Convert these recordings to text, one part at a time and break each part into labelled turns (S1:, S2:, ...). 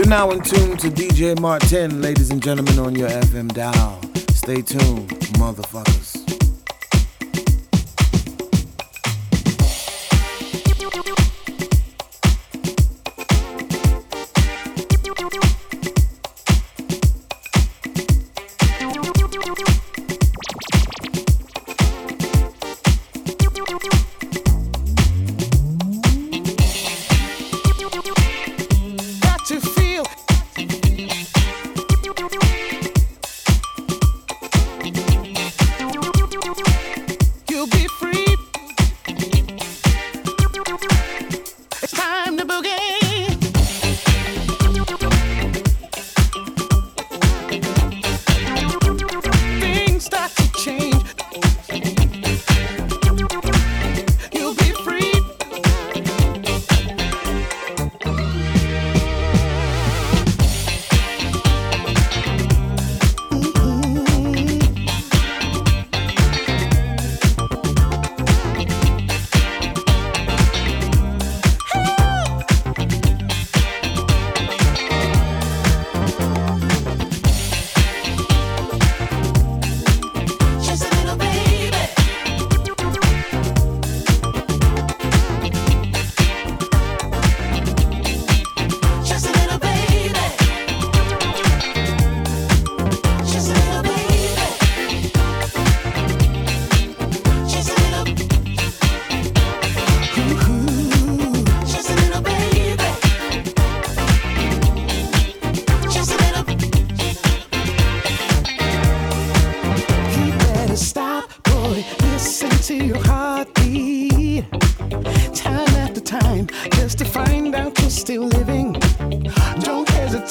S1: You're now in tune to DJ Martin, ladies and gentlemen, on your FM dial. Stay tuned, motherfuckers.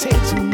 S2: attention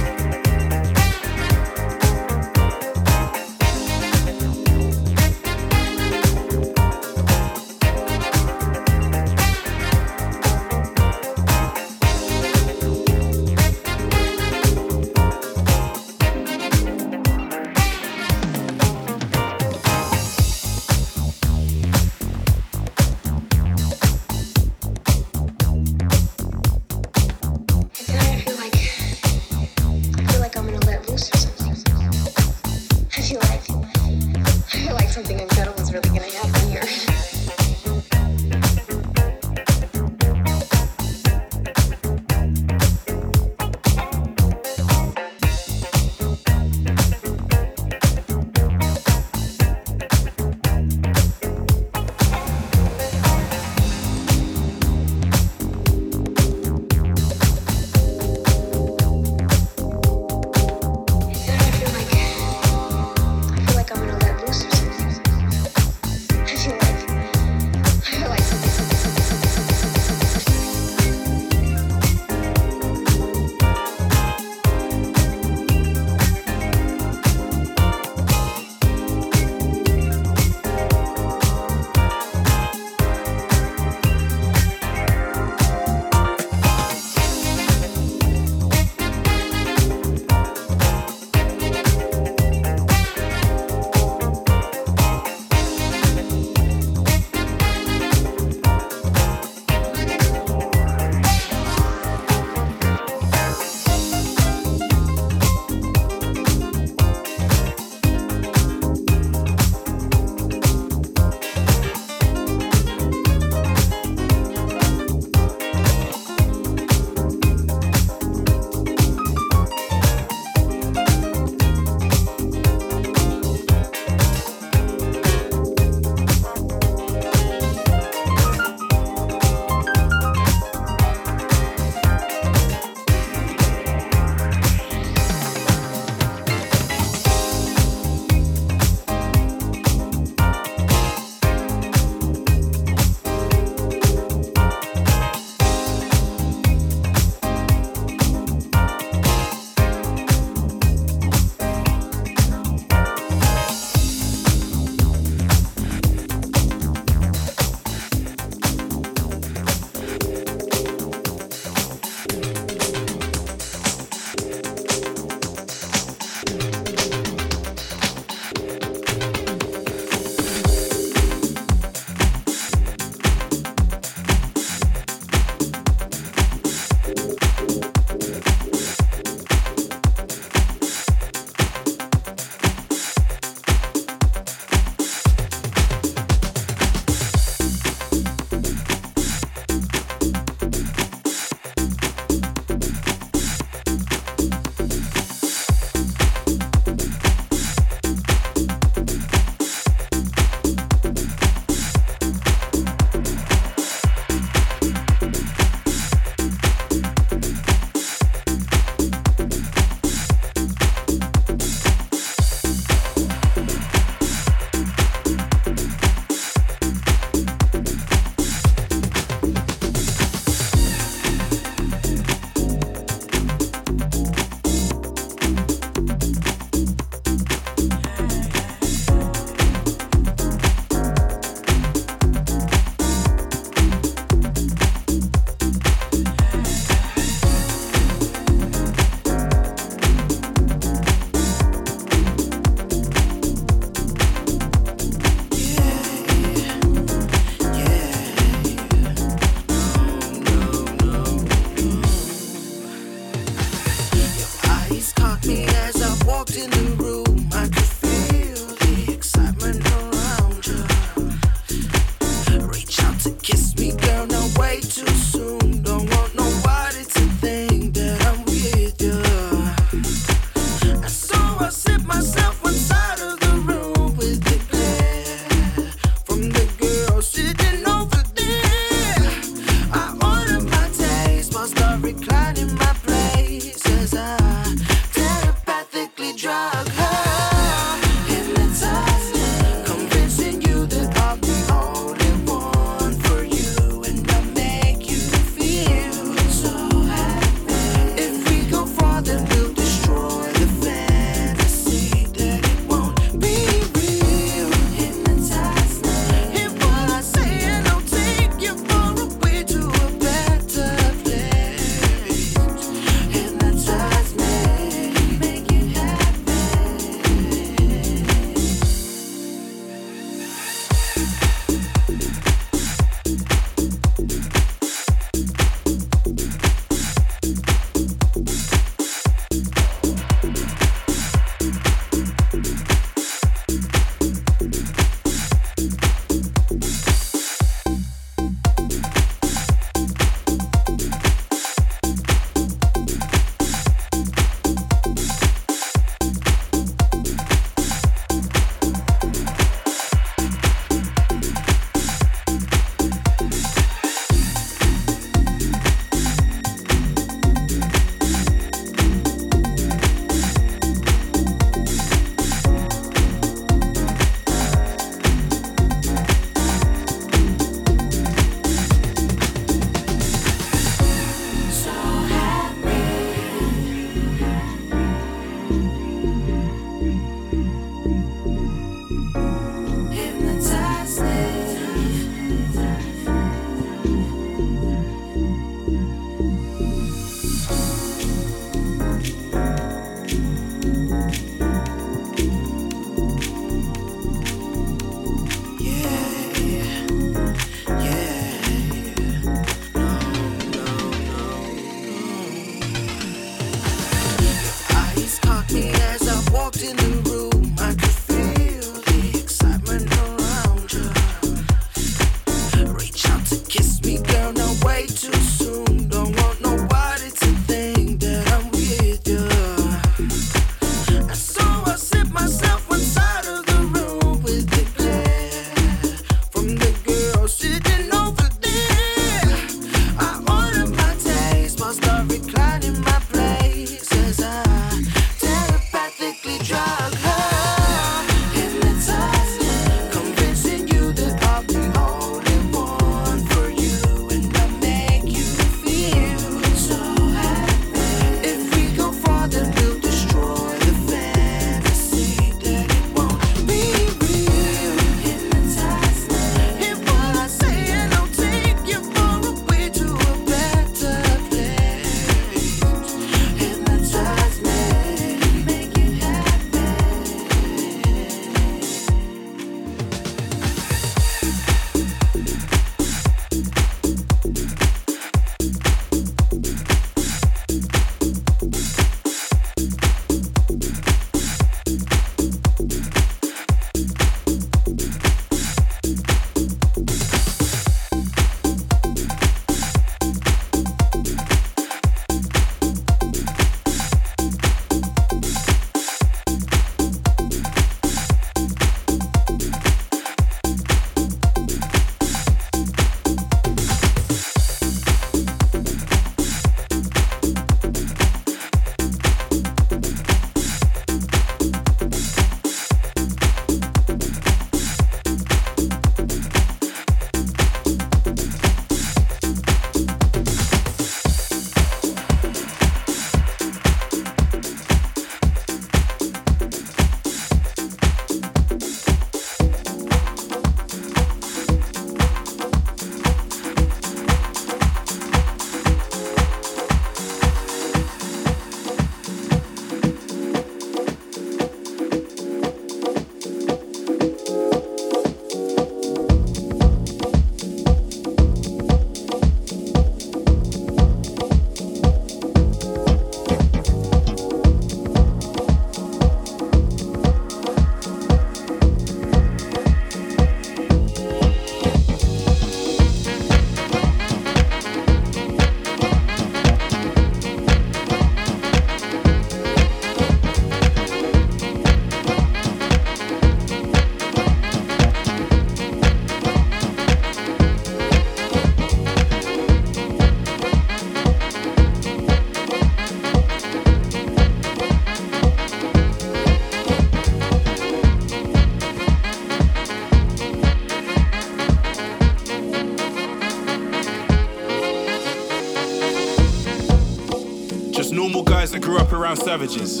S2: savages.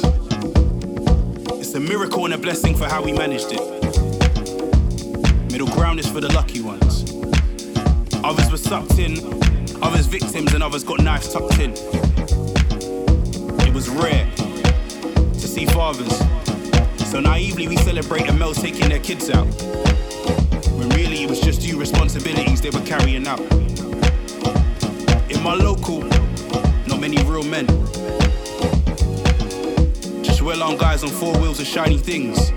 S2: It's a miracle and a blessing for how we managed it. Middle ground is for the lucky ones. Others were sucked in, others victims, and others got knives tucked in. It was rare to see fathers. So naively we celebrate a male taking their kids out. When really it was just due responsibilities they were carrying out. In my local, not many real men well-armed guys on four wheels of shiny things.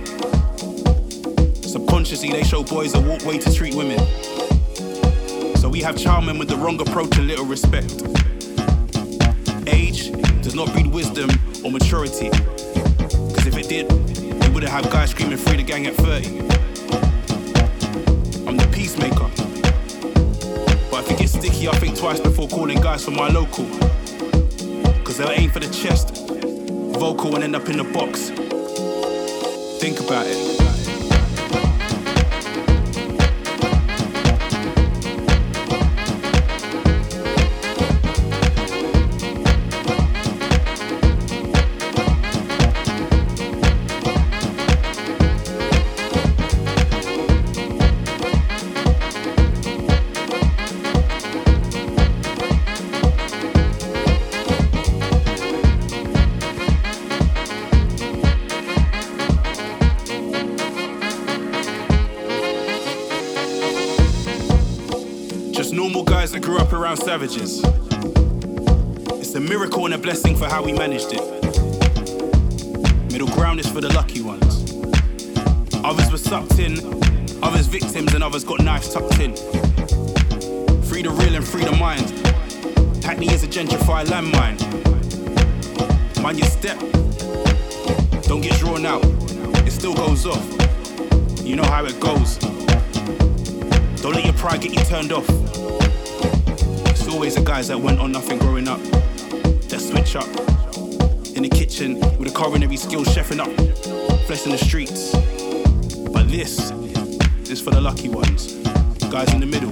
S2: Subconsciously, they show boys a walkway to treat women. So we have charming with the wrong approach and little respect. Age does not breed wisdom or maturity. Because if it did, we wouldn't have guys screaming free the gang at 30. I'm the peacemaker. But if it gets sticky, I think twice before calling guys from my local. Cause they'll aim for the chest vocal and end up in the box. Think about it. Savages. It's a miracle and a blessing for how we managed it. Middle ground is for the lucky ones. Others were sucked in, others victims, and others got knives tucked in. Free the real and free the mind. Hackney is a gentrified landmine. Mind your step. Don't get drawn out. It still goes off. You know how it goes. Don't let your pride get you turned off always the guys that went on nothing growing up. That switch up. In the kitchen with a culinary skills chefing up. Flesh in the streets. But this is for the lucky ones. The Guys in the middle.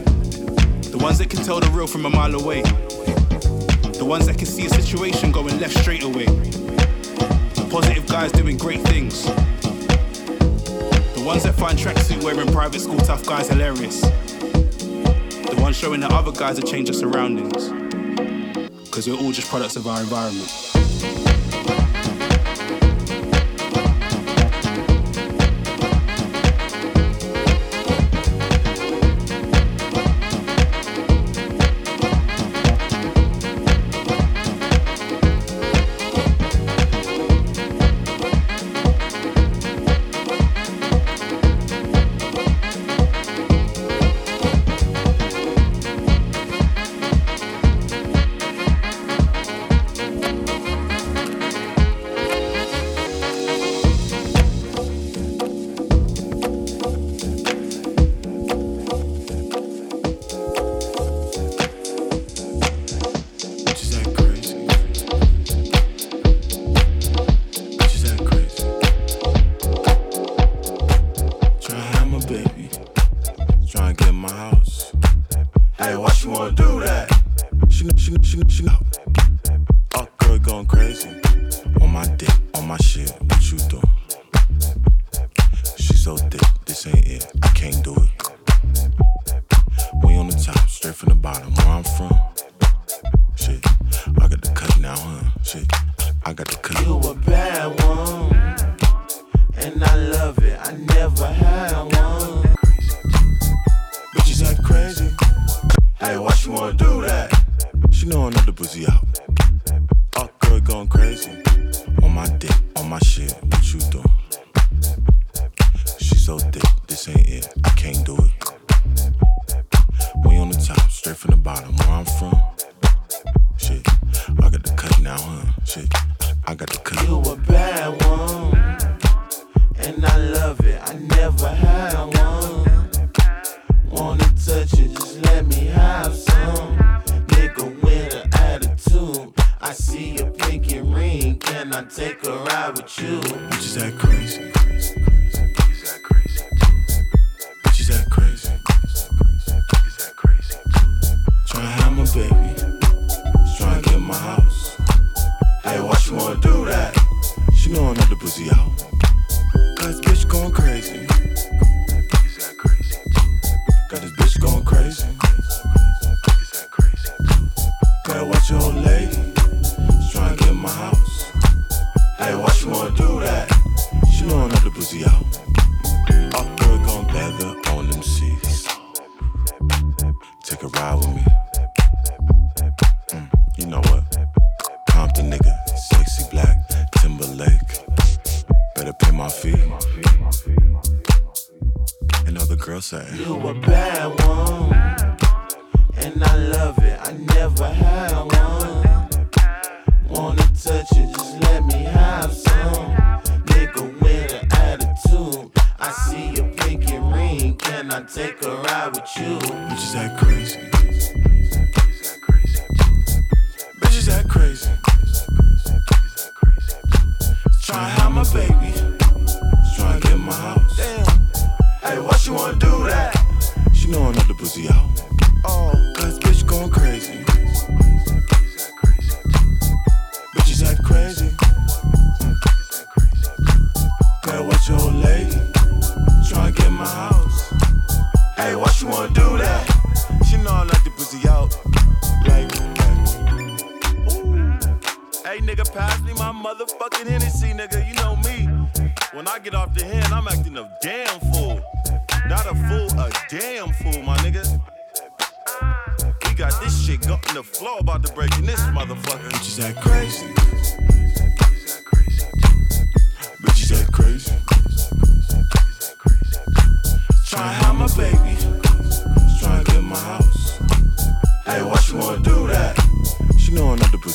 S2: The ones that can tell the real from a mile away. The ones that can see a situation going left straight away. The positive guys doing great things. The ones that find tracksuit wearing private school tough guys hilarious showing that other guys have changed their surroundings. Because we're all just products of our environment.
S3: wanna do that. She know I'm not the pussy out.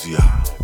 S4: Yeah.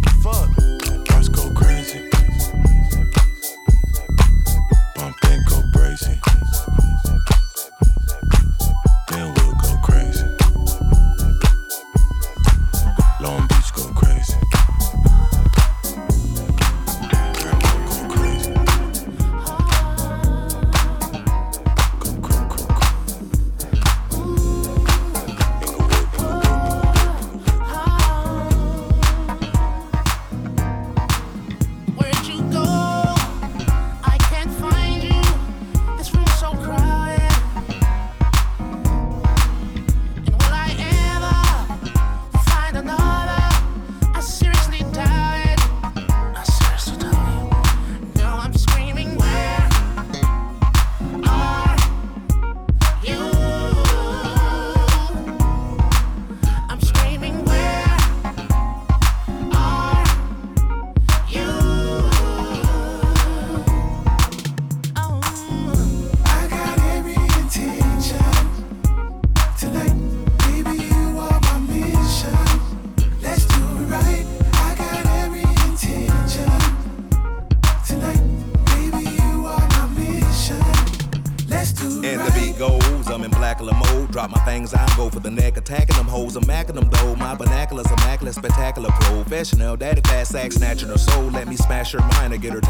S4: snatching her soul. Let me smash her mind or get her